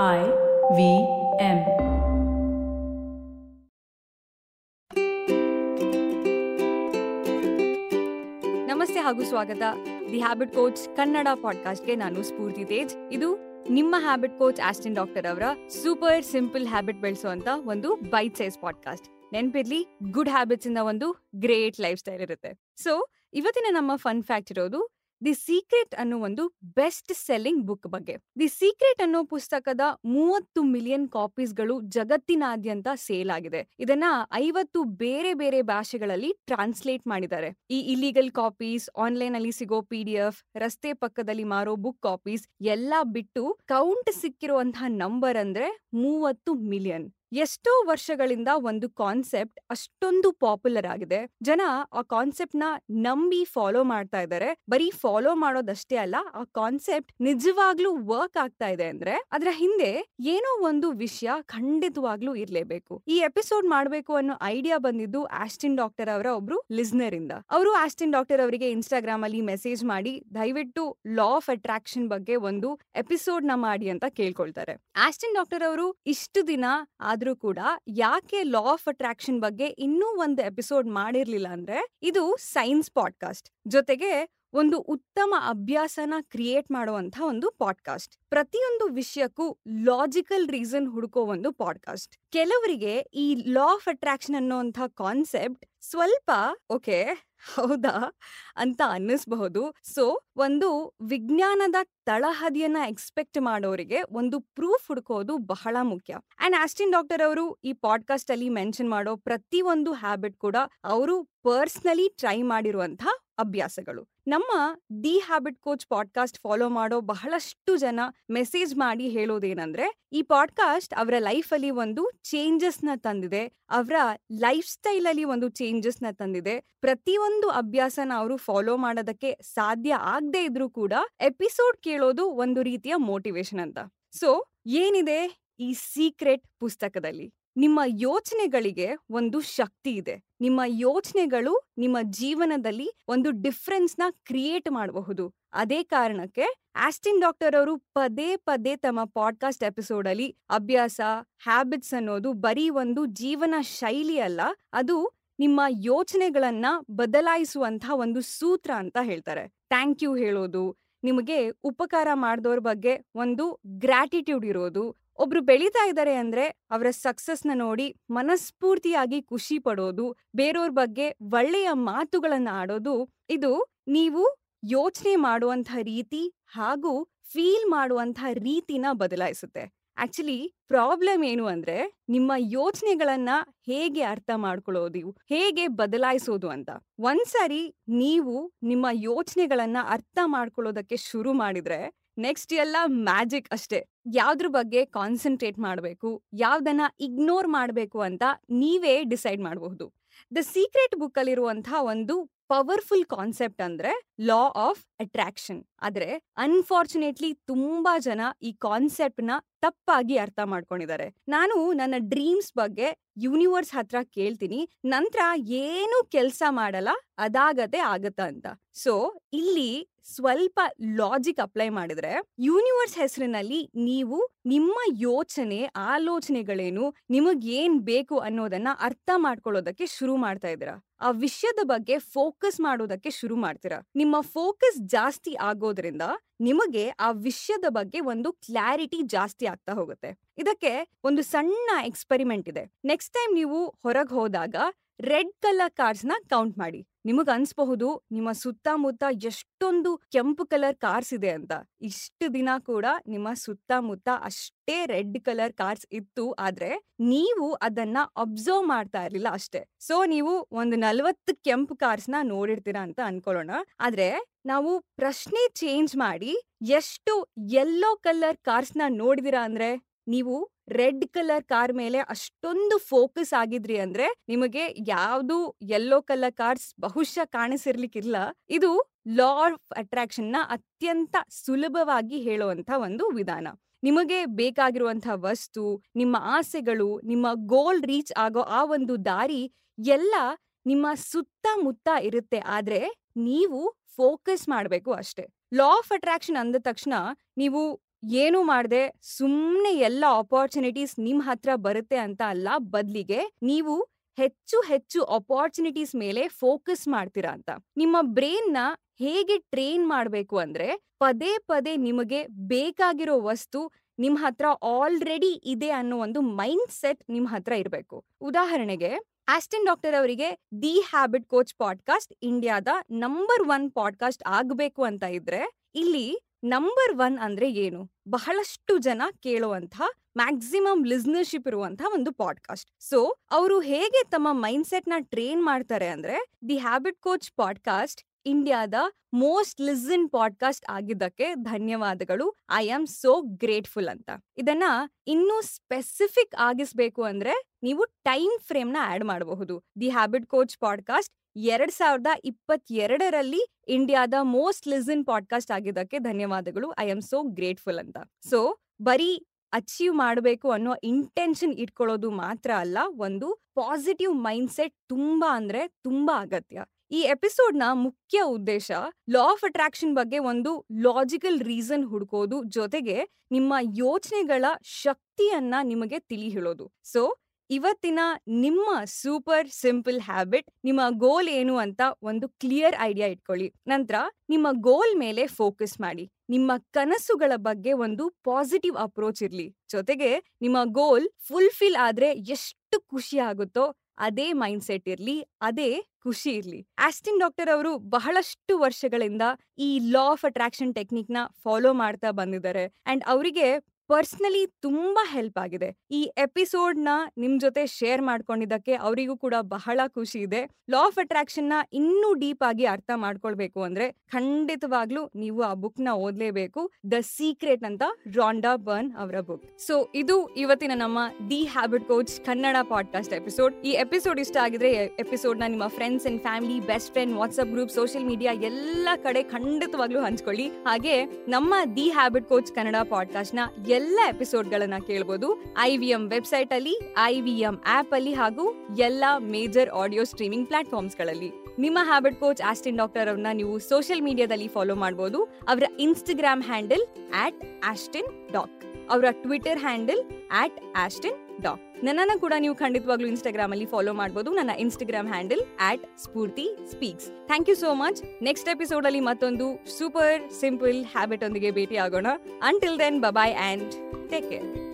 I V M. ನಮಸ್ತೆ ಹಾಗೂ ಸ್ವಾಗತ. ದಿ ಹ್ಯಾಬಿಟ್ ಕೋಚ್ ಕನ್ನಡ ಪಾಡ್ಕಾಸ್ಟ್ಗೆ ನಾನು ಸ್ಫೂರ್ತಿ ತೇಜ್. ಇದು ನಿಮ್ಮ ಹ್ಯಾಬಿಟ್ ಕೋಚ್ ಆಸ್ಟಿನ್ ಡಾಕ್ಟರ್ ಅವರ ಸೂಪರ್ ಸಿಂಪಲ್ ಹ್ಯಾಬಿಟ್ ಬೆಳೆಸುವಂತ ಒಂದು ಬೈಟ್ ಸೈಜ್ ಪಾಡ್ಕಾಸ್ಟ್ ನೆನ್ಪಿರ್ಲಿ ಗುಡ್ ಹ್ಯಾಬಿಟ್ಸ್ ಇಂದ ಒಂದು ಗ್ರೇಟ್ ಲೈಫ್ ಸ್ಟೈಲ್ ಇರುತ್ತೆ. ಸೊ ಇವತ್ತಿನ ನಮ್ಮ ಫನ್ ಫ್ಯಾಕ್ಟ್ ಇರೋದು ದಿ ಸೀಕ್ರೆಟ್ ಅನ್ನೋ ಒಂದು ಬೆಸ್ಟ್ ಸೆಲ್ಲಿಂಗ್ ಬುಕ್ ಬಗ್ಗೆ. ದಿ ಸೀಕ್ರೆಟ್ ಅನ್ನೋ ಪುಸ್ತಕದ ಮೂವತ್ತು ಮಿಲಿಯನ್ ಕಾಪೀಸ್ಗಳು ಜಗತ್ತಿನಾದ್ಯಂತ ಸೇಲ್ ಆಗಿದೆ. ಇದನ್ನ ಐವತ್ತು ಬೇರೆ ಬೇರೆ ಭಾಷೆಗಳಲ್ಲಿ ಟ್ರಾನ್ಸ್ಲೇಟ್ ಮಾಡಿದ್ದಾರೆ. ಈ ಇಲಿಗಲ್ ಕಾಪೀಸ್ ಆನ್ಲೈನ್ ಅಲ್ಲಿ ಸಿಗೋ ಪಿ ಡಿ ಎಫ್, ರಸ್ತೆ ಪಕ್ಕದಲ್ಲಿ ಮಾರೋ ಬುಕ್ ಕಾಪೀಸ್, ಎಲ್ಲಾ ಬಿಟ್ಟು ಕೌಂಟ್ ಸಿಕ್ಕಿರುವಂತಹ ನಂಬರ್ ಅಂದ್ರೆ ಮೂವತ್ತು ಮಿಲಿಯನ್. ಎಷ್ಟೋ ವರ್ಷಗಳಿಂದ ಒಂದು ಕಾನ್ಸೆಪ್ಟ್ ಅಷ್ಟೊಂದು ಪಾಪ್ಯುಲರ್ ಆಗಿದೆ. ಜನ ಆ ಕಾನ್ಸೆಪ್ಟ್ನ ನಂಬಿ ಫಾಲೋ ಮಾಡ್ತಾ ಇದ್ದಾರೆ. ಬರೀ ಫಾಲೋ ಮಾಡೋದಷ್ಟೇ ಅಲ್ಲ, ಆ ಕಾನ್ಸೆಪ್ಟ್ ನಿಜವಾಗ್ಲೂ ವರ್ಕ್ ಆಗ್ತಾ ಇದೆ ಅಂದ್ರೆ ಅದರ ಹಿಂದೆ ಏನೋ ಒಂದು ವಿಷಯ ಖಂಡಿತವಾಗ್ಲೂ ಇರ್ಲೇಬೇಕು. ಈ ಎಪಿಸೋಡ್ ಮಾಡ್ಬೇಕು ಅನ್ನೋ ಐಡಿಯಾ ಬಂದಿದ್ದು ಆಸ್ಟಿನ್ ಡಾಕ್ಟರ್ ಅವರ ಒಬ್ರು ಲಿಸ್ನರ್ ಇಂದ. ಅವರು ಆಸ್ಟಿನ್ ಡಾಕ್ಟರ್ ಅವರಿಗೆ ಇನ್ಸ್ಟಾಗ್ರಾಮ್ ಅಲ್ಲಿ ಮೆಸೇಜ್ ಮಾಡಿ, ದಯವಿಟ್ಟು ಲಾ ಆಫ್ ಅಟ್ರಾಕ್ಷನ್ ಬಗ್ಗೆ ಒಂದು ಎಪಿಸೋಡ್ನ ಮಾಡಿ ಅಂತ ಕೇಳ್ಕೊಳ್ತಾರೆ. ಆಸ್ಟಿನ್ ಡಾಕ್ಟರ್ ಅವರು ಇಷ್ಟು ದಿನ ಆದ್ರೂ ಕೂಡ ಯಾಕೆ ಲಾ ಆಫ್ ಅಟ್ರಾಕ್ಷನ್ ಬಗ್ಗೆ ಇನ್ನೂ ಒಂದು ಎಪಿಸೋಡ್ ಮಾಡಿರ್ಲಿಲ್ಲ ಅಂದ್ರೆ ಇದು ಸೈನ್ಸ್ ಪಾಡ್ಕಾಸ್ಟ್. ಜೊತೆಗೆ ಒಂದು ಉತ್ತಮ ಅಭ್ಯಾಸನ ಕ್ರಿಯೇಟ್ ಮಾಡುವಂತ ಒಂದು ಪಾಡ್ಕಾಸ್ಟ್. ಪ್ರತಿಯೊಂದು ವಿಷಯಕ್ಕೂ ಲಾಜಿಕಲ್ ರೀಸನ್ ಹುಡುಕೋ ಒಂದು ಪಾಡ್ಕಾಸ್ಟ್. ಕೆಲವರಿಗೆ ಈ ಲಾ ಆಫ್ ಅಟ್ರಾಕ್ಷನ್ ಅನ್ನೋಂಥ ಕಾನ್ಸೆಪ್ಟ್ ಸ್ವಲ್ಪ ಓಕೆ, ಹೌದಾ? ಅಂತ ಅನ್ನಿಸ್ಬಹುದು. ಸೊ, ಒಂದು ವಿಜ್ಞಾನದ ತಳಹದಿಯನ್ನ ಎಕ್ಸ್ಪೆಕ್ಟ್ ಮಾಡೋರಿಗೆ ಒಂದು ಪ್ರೂಫ್ ಹುಡುಕೋದು ಬಹಳ ಮುಖ್ಯ. ಅಂಡ್ ಆಸ್ಟಿನ್ ಡಾಕ್ಟರ್ ಅವರು ಈ ಪಾಡ್ಕಾಸ್ಟ್ ಅಲ್ಲಿ ಮೆನ್ಷನ್ ಮಾಡೋ ಪ್ರತಿ ಒಂದು ಹ್ಯಾಬಿಟ್ ಕೂಡ ಅವರು ಪರ್ಸ್ನಲಿ ಟ್ರೈ ಮಾಡಿರುವಂತ ಅಭ್ಯಾಸಗಳು. ನಮ್ಮ the habit coach podcast follow ಮಾಡೋ ಬಹಳಷ್ಟು ಜನ ಮೆಸೇಜ್ ಮಾಡಿ ಹೇಳೋದೇನಂದ್ರೆ, ಈ ಪಾಡ್ಕಾಸ್ಟ್ ಅವರ ಲೈಫ್ ಅಲ್ಲಿ ಒಂದು ಚೇಂಜಸ್ನ ತಂದಿದೆ, ಅವರ ಲೈಫ್ ಸ್ಟೈಲ್ ಅಲ್ಲಿ ಒಂದು ಚೇಂಜಸ್ನ ತಂದಿದೆ. ಪ್ರತಿಯೊಂದು ಅಭ್ಯಾಸನ ಅವರು ಫಾಲೋ ಮಾಡೋದಕ್ಕೆ ಸಾಧ್ಯ ಆಗದೆ ಇದ್ರೂ ಕೂಡ ಎಪಿಸೋಡ್ ಕೇಳೋದು ಒಂದು ರೀತಿಯ ಮೋಟಿವೇಶನ್ ಅಂತ. ಸೊ, ಏನಿದೆ ಈ ಸೀಕ್ರೆಟ್ ಪುಸ್ತಕದಲ್ಲಿ? ನಿಮ್ಮ ಯೋಚನೆಗಳಿಗೆ ಒಂದು ಶಕ್ತಿ ಇದೆ. ನಿಮ್ಮ ಯೋಚನೆಗಳು ನಿಮ್ಮ ಜೀವನದಲ್ಲಿ ಒಂದು ಡಿಫ್ರೆನ್ಸ್ನ ಕ್ರಿಯೇಟ್ ಮಾಡಬಹುದು. ಅದೇ ಕಾರಣಕ್ಕೆ ಆಸ್ಟಿನ್ ಡಾಕ್ಟರ್ ಅವರು ಪದೇ ಪದೇ ತಮ್ಮ ಪಾಡ್ಕಾಸ್ಟ್ ಎಪಿಸೋಡ್ ಅಲ್ಲಿ ಅಭ್ಯಾಸ ಹ್ಯಾಬಿಟ್ಸ್ ಅನ್ನೋದು ಬರೀ ಒಂದು ಜೀವನ ಶೈಲಿ ಅಲ್ಲ, ಅದು ನಿಮ್ಮ ಯೋಚನೆಗಳನ್ನ ಬದಲಾಯಿಸುವಂತ ಒಂದು ಸೂತ್ರ ಅಂತ ಹೇಳ್ತಾರೆ. ಥ್ಯಾಂಕ್ ಯು ಹೇಳೋದು, ನಿಮಗೆ ಉಪಕಾರ ಮಾಡಿದವ್ರ ಬಗ್ಗೆ ಒಂದು ಗ್ರ್ಯಾಟಿಟ್ಯೂಡ್ ಇರೋದು ಒಬ್ರು ಬೆಳೀತಾ ಇದ್ದಾರೆ ಅಂದ್ರೆ ಅವರ ಸಕ್ಸಸ್ನ ನೋಡಿ ಮನಸ್ಫೂರ್ತಿಯಾಗಿ ಖುಷಿ ಪಡೋದು ಬೇರೆಯವ್ರ ಬಗ್ಗೆ ಒಳ್ಳೆಯ ಮಾತುಗಳನ್ನ ಆಡೋದು, ಇದು ನೀವು ಯೋಚನೆ ಮಾಡುವಂತ ರೀತಿ ಹಾಗೂ ಫೀಲ್ ಮಾಡುವಂತ ರೀತಿನ ಬದಲಾಯಿಸುತ್ತೆ. ಆಕ್ಚುಲಿ ಪ್ರಾಬ್ಲಮ್ ಏನು ಅಂದ್ರೆ ನಿಮ್ಮ ಯೋಚನೆಗಳನ್ನ ಹೇಗೆ ಅರ್ಥ ಮಾಡ್ಕೊಳ್ಳೋದು ಹೇಗೆ ಬದಲಾಯಿಸೋದು ಅಂತ. ಒಂದ್ಸರಿ ನೀವು ನಿಮ್ಮ ಯೋಚನೆಗಳನ್ನ ಅರ್ಥ ಮಾಡ್ಕೊಳ್ಳೋದಕ್ಕೆ ಶುರು ಮಾಡಿದ್ರೆ ನೆಕ್ಸ್ಟ್ ಎಲ್ಲ ಮ್ಯಾಜಿಕ್ ಅಷ್ಟೇ. ಯಾವ್ದ್ರ ಬಗ್ಗೆ ಕಾನ್ಸಂಟ್ರೇಟ್ ಮಾಡಬೇಕು, ಯಾವ್ದನ್ನ ಇಗ್ನೋರ್ ಮಾಡಬೇಕು ಅಂತ ನೀವೇ ಡಿಸೈಡ್ ಮಾಡಬಹುದು. ದ ಸೀಕ್ರೆಟ್ ಬುಕ್ ಅಲ್ಲಿರುವಂತಹ ಒಂದು ಪವರ್ಫುಲ್ ಕಾನ್ಸೆಪ್ಟ್ ಅಂದ್ರೆ ಲಾ ಆಫ್ ಅಟ್ರಾಕ್ಷನ್. ಆದ್ರೆ ಅನ್ಫಾರ್ಚುನೇಟ್ಲಿ ತುಂಬಾ ಜನ ಈ ಕಾನ್ಸೆಪ್ಟ್ನ ತಪ್ಪಾಗಿ ಅರ್ಥ ಮಾಡ್ಕೊಂಡಿದ್ದಾರೆ. ನಾನು ನನ್ನ ಡ್ರೀಮ್ಸ್ ಬಗ್ಗೆ ಯೂನಿವರ್ಸ್ ಹತ್ರ ಕೇಳ್ತೀನಿ. ನಂತರ ಏನು ಕೆಲಸ ಮಾಡಲ್ಲ ಅದಾಗತ್ತೆ ಆಗತ್ತ ಅಂತ. ಸೊ, ಇಲ್ಲಿ ಸ್ವಲ್ಪ ಲಾಜಿಕ್ ಅಪ್ಲೈ ಮಾಡಿದ್ರೆ ಯೂನಿವರ್ಸ್ ಹೆಸರಿನಲ್ಲಿ ನೀವು ನಿಮ್ಮ ಯೋಚನೆ, ಆಲೋಚನೆಗಳೇನು, ನಿಮಗ್ ಏನ್ ಬೇಕು ಅನ್ನೋದನ್ನ ಅರ್ಥ ಮಾಡ್ಕೊಳ್ಳೋದಕ್ಕೆ ಶುರು ಮಾಡ್ತಾ ಇದ್ದೀರಾ? ಆ ವಿಷಯದ ಬಗ್ಗೆ ಫೋಕಸ್ ಮಾಡೋದಕ್ಕೆ ಶುರು ಮಾಡ್ತೀರಾ? ನಿಮ್ಮ ಫೋಕಸ್ ಜಾಸ್ತಿ ಆಗೋದ್ರಿಂದ ನಿಮಗೆ ಆ ವಿಷಯದ ಬಗ್ಗೆ ಒಂದು ಕ್ಲಾರಿಟಿ ಜಾಸ್ತಿ ಆಗ್ತಾ ಹೋಗುತ್ತೆ. ಇದಕ್ಕೆ ಒಂದು ಸಣ್ಣ ಎಕ್ಸ್ಪೆರಿಮೆಂಟ್ ಇದೆ. ನೆಕ್ಸ್ಟ್ ಟೈಮ್ ನೀವು ಹೊರಗೆ ಹೋದಾಗ ರೆಡ್ ಕಲರ್ ಕಾರ್ಸ್ನ ಕೌಂಟ್ ಮಾಡಿ. ನಿಮಗ್ ಅನ್ಸ್ಬಹುದು, ನಿಮ್ಮ ಸುತ್ತಮುತ್ತ ಎಷ್ಟೊಂದು ಕೆಂಪು ಕಲರ್ ಕಾರ್ಸ್ ಇದೆ ಅಂತ. ಇಷ್ಟು ದಿನ ಕೂಡ ನಿಮ್ಮ ಸುತ್ತಮುತ್ತ ಅಷ್ಟೇ ರೆಡ್ ಕಲರ್ ಕಾರ್ಸ್ ಇತ್ತು. ಆದ್ರೆ ನೀವು ಅದನ್ನ ಅಬ್ಸರ್ವ್ ಮಾಡ್ತಾ ಇರ್ಲಿಲ್ಲ ಅಷ್ಟೇ. ಸೊ, ನೀವು ಒಂದು ನಲ್ವತ್ತು ಕೆಂಪು ಕಾರ್ಸ್ನ ನೋಡಿರ್ತೀರಾ ಅಂತ ಅನ್ಕೊಳ್ಳೋಣ. ಆದ್ರೆ ನಾವು ಪ್ರಶ್ನೆ ಚೇಂಜ್ ಮಾಡಿ, ಎಷ್ಟು ಯೆಲ್ಲೋ ಕಲರ್ ಕಾರ್ಸ್ನ ನೋಡಿದಿರಾ ಅಂದ್ರೆ, ನೀವು ರೆಡ್ ಕಲರ್ ಕಾರ್ ಮೇಲೆ ಅಷ್ಟೊಂದು ಫೋಕಸ್ ಆಗಿದ್ರಿ ಅಂದ್ರೆ ನಿಮಗೆ ಯಾವ್ದು ಯೆಲ್ಲೋ ಕಲರ್ ಕಾರ್ಸ್ ಬಹುಶಃ ಕಾಣಿಸಿರ್ಲಿಕ್ಕಿಲ್ಲ. ಇದು ಲಾ ಆಫ್ ಅಟ್ರಾಕ್ಷನ್ನ ಅತ್ಯಂತ ಸುಲಭವಾಗಿ ಹೇಳುವಂತ ಒಂದು ವಿಧಾನ. ನಿಮಗೆ ಬೇಕಾಗಿರುವಂತಹ ವಸ್ತು, ನಿಮ್ಮ ಆಸೆಗಳು, ನಿಮ್ಮ ಗೋಲ್ ರೀಚ್ ಆಗೋ ಆ ಒಂದು ದಾರಿ ಎಲ್ಲ ನಿಮ್ಮ ಸುತ್ತಮುತ್ತ ಇರುತ್ತೆ. ಆದ್ರೆ ನೀವು ಫೋಕಸ್ ಮಾಡಬೇಕು ಅಷ್ಟೇ. ಲಾ ಆಫ್ ಅಟ್ರಾಕ್ಷನ್ ಅಂದ ತಕ್ಷಣ ನೀವು ಏನು ಮಾಡದೆ ಸುಮ್ಮನೆ ಎಲ್ಲ ಆಪರ್ಚುನಿಟೀಸ್ ನಿಮ್ಮ ಹತ್ರ ಬರುತ್ತೆ ಅಂತ ಅಲ್ಲ, ಬದಲಿಗೆ ನೀವು ಹೆಚ್ಚು ಹೆಚ್ಚು ಅಪಾರ್ಚುನಿಟೀಸ್ ಮೇಲೆ ಫೋಕಸ್ ಮಾಡ್ತೀರಾ ಅಂತ. ನಿಮ್ಮ ಬ್ರೈನ್ನ ಹೇಗೆ ಟ್ರೈನ್ ಮಾಡಬೇಕು ಅಂದ್ರೆ ಪದೇ ಪದೇ ನಿಮಗೆ ಬೇಕಾಗಿರೋ ವಸ್ತು ನಿಮ್ಮ ಹತ್ರ ಆಲ್ರೆಡಿ ಇದೆ ಅನ್ನೋ ಒಂದು ಮೈಂಡ್ ಸೆಟ್ ನಿಮ್ಮ ಹತ್ರ ಇರಬೇಕು. ಉದಾಹರಣೆಗೆ ಆಸ್ಟಿನ್ ಡಾಕ್ಟರ್ ಅವರಿಗೆ ದಿ ಹ್ಯಾಬಿಟ್ ಕೋಚ್ ಪಾಡ್ಕಾಸ್ಟ್ ಇಂಡಿಯಾದ ನಂಬರ್ ಒನ್ ಪಾಡ್ಕಾಸ್ಟ್ ಆಗಬೇಕು ಅಂತ ಇದ್ರೆ, ಇಲ್ಲಿ ನಂಬರ್ ಒನ್ ಅಂದ್ರೆ ಏನು? ಬಹಳಷ್ಟು ಜನ ಕೇಳುವಂತ ಮ್ಯಾಕ್ಸಿಮಮ್ ಲಿಸ್ನರ್ಶಿಪ್ ಇರುವಂತ ಒಂದು ಪಾಡ್ಕಾಸ್ಟ್. ಸೊ, ಅವರು ಹೇಗೆ ತಮ್ಮ ಮೈಂಡ್ ಸೆಟ್ನ ಟ್ರೈನ್ ಮಾಡ್ತಾರೆ ಅಂದ್ರೆ, ದಿ ಹ್ಯಾಬಿಟ್ ಕೋಚ್ ಪಾಡ್ಕಾಸ್ಟ್ ಇಂಡಿಯಾದ ಮೋಸ್ಟ್ ಲಿಸನ್ ಪಾಡ್ಕಾಸ್ಟ್ ಆಗಿದ್ದಕ್ಕೆ ಧನ್ಯವಾದಗಳು. ಐ ಆಮ್ ಸೋ ಗ್ರೇಟ್ಫುಲ್ ಅಂತ. ಇದನ್ನ ಇನ್ನೂ ಸ್ಪೆಸಿಫಿಕ್ ಆಗಿಸ್ಬೇಕು ಅಂದ್ರೆ, ನೀವು ಟೈಮ್ ಫ್ರೇಮ್ನ ಆಡ್ ಮಾಡಬಹುದು. ದಿ ಹ್ಯಾಬಿಟ್ ಕೋಚ್ ಪಾಡ್ಕಾಸ್ಟ್ ಎರಡ್ ಸಾವಿರದ ಇಪ್ಪತ್ತೆರಡರಲ್ಲಿ ಇಂಡಿಯಾದ ಮೋಸ್ಟ್ ಲಿಸನ್ ಪಾಡ್ಕಾಸ್ಟ್ ಆಗಿದ್ದಕ್ಕೆ ಧನ್ಯವಾದಗಳು. ಐ ಆಮ್ ಸೋ ಗ್ರೇಟ್ಫುಲ್ ಅಂತ. ಸೊ, ಬರೀ ಅಚೀವ್ ಮಾಡಬೇಕು ಅನ್ನೋ ಇಂಟೆನ್ಷನ್ ಇಟ್ಕೊಳ್ಳೋದು ಮಾತ್ರ ಅಲ್ಲ, ಒಂದು ಪಾಸಿಟಿವ್ ಮೈಂಡ್ ಸೆಟ್ ತುಂಬಾ ಅಂದ್ರೆ ತುಂಬಾ ಅಗತ್ಯ. ಈ ಎಪಿಸೋಡ್ನ ಮುಖ್ಯ ಉದ್ದೇಶ ಲಾ ಆಫ್ ಅಟ್ರಾಕ್ಷನ್ ಬಗ್ಗೆ ಒಂದು ಲಾಜಿಕಲ್ ರೀಸನ್ ಹುಡುಕೋದು ಜೊತೆಗೆ ನಿಮ್ಮ ಯೋಚನೆಗಳ ಶಕ್ತಿಯನ್ನ ನಿಮಗೆ ತಿಳಿ ಹೇಳೋದು. ಸೊ ಇವತ್ತಿನ ನಿಮ್ಮ ಸೂಪರ್ ಸಿಂಪಲ್ ಹ್ಯಾಬಿಟ್, ನಿಮ್ಮ ಗೋಲ್ ಏನು ಅಂತ ಒಂದು ಕ್ಲಿಯರ್ ಐಡಿಯಾ ಇಟ್ಕೊಳ್ಳಿ. ನಂತರ ನಿಮ್ಮ ಗೋಲ್ ಮೇಲೆ ಫೋಕಸ್ ಮಾಡಿ. ನಿಮ್ಮ ಕನಸುಗಳ ಬಗ್ಗೆ ಒಂದು ಪಾಸಿಟಿವ್ ಅಪ್ರೋಚ್ ಇರಲಿ. ಜೊತೆಗೆ ನಿಮ್ಮ ಗೋಲ್ ಫುಲ್ಫಿಲ್ ಆದ್ರೆ ಎಷ್ಟು ಖುಷಿ ಆಗುತ್ತೋ ಅದೇ ಮೈಂಡ್ ಸೆಟ್ ಇರ್ಲಿ, ಅದೇ ಖುಷಿ ಇರ್ಲಿ. ಆಸ್ಟಿನ್ ಡಾಕ್ಟರ್ ಅವರು ಬಹಳಷ್ಟು ವರ್ಷಗಳಿಂದ ಈ ಲಾ ಆಫ್ ಅಟ್ರಾಕ್ಷನ್ ಟೆಕ್ನಿಕ್ನ ಫಾಲೋ ಮಾಡ್ತಾ ಬಂದಿದ್ದಾರೆ. ಅಂಡ್ ಅವರಿಗೆ ಪರ್ಸ್ನಲಿ ತುಂಬಾ ಹೆಲ್ಪ್ ಆಗಿದೆ. ಈ ಎಪಿಸೋಡ್ನ ನಿಮ್ ಜೊತೆ ಶೇರ್ ಮಾಡ್ಕೊಂಡಿದ್ದಕ್ಕೆ ಅವರಿಗೂ ಕೂಡ ಬಹಳ ಖುಷಿ ಇದೆ. ಲಾ ಆಫ್ ಅಟ್ರಾಕ್ಷನ್ನ ಇನ್ನೂ ಡೀಪ್ ಆಗಿ ಅರ್ಥ ಮಾಡ್ಕೊಳ್ಬೇಕು ಅಂದ್ರೆ ಖಂಡಿತವಾಗ್ಲೂ ನೀವು ಆ ಬುಕ್ನ ಓದ್ಲೇಬೇಕು. ದ ಸೀಕ್ರೆಟ್ ಅಂತ ರಾಂಡಾ ಬರ್ನ್ ಅವರ ಬುಕ್. ಸೊ, ಇದು ಇವತ್ತಿನ ನಮ್ಮ the habit coach Kannada podcast episode. ಈ ಎಪಿಸೋಡ್ ಇಷ್ಟ ಆಗಿದ್ರೆ ಎಪಿಸೋಡ್ನ ನಿಮ್ಮ friends and family, best friend WhatsApp group, social media ಎಲ್ಲ ಕಡೆ ಖಂಡಿತವಾಗ್ಲೂ ಹಂಚ್ಕೊಳ್ಳಿ. ಹಾಗೆ ನಮ್ಮ ದಿ ಹ್ಯಾಬಿಟ್ ಕೋಚ್ ಕನ್ನಡ ಪಾಡ್ಕಾಸ್ಟ್ನ ಎಲ್ಲ ಎಪಿಸೋಡ್ ಗಳನ್ನ ಕೇಳಬಹುದು ಐ ವಿ ಎಂ ವೆಬ್ಸೈಟ್ ಅಲ್ಲಿ ಐ ವಿ ಎಂ ಆಪ್ ಅಲ್ಲಿ ಹಾಗೂ ಎಲ್ಲ ಮೇಜರ್ ಆಡಿಯೋ ಸ್ಟ್ರೀಮಿಂಗ್ ಪ್ಲಾಟ್ಫಾರ್ಮ್ಸ್ಗಳಲ್ಲಿ ನಿಮ್ಮ ಹ್ಯಾಬಿಟ್ ಕೋಚ್ ಆಸ್ಟಿನ್ ಡಾಕ್ಟರ್ ಅವ್ರನ್ನ ನೀವು ಸೋಷಿಯಲ್ ಮೀಡಿಯಾದಲ್ಲಿ ಫಾಲೋ ಮಾಡಬಹುದು ಅವರ Instagram handle, at Ashdin doc. ಅವರ Twitter handle, at Ashdin doc ನನ್ನನ್ನು ಕೂಡ ನೀವು ಖಂಡಿತವಾಗ್ಲೂ ಇನ್ಸ್ಟಾಗ್ರಾಮ್ ಅಲ್ಲಿ ಫಾಲೋ ಮಾಡಬಹುದು ನನ್ನ Instagram handle at Spoorthi speaks thank you so much next episode ಅಲ್ಲಿ ಮತ್ತೊಂದು ಸೂಪರ್ ಸಿಂಪಲ್ ಹ್ಯಾಬಿಟ್ ಒಂದಿಗೆ ಭೇಟಿ ಆಗೋಣ until then bye bye and take care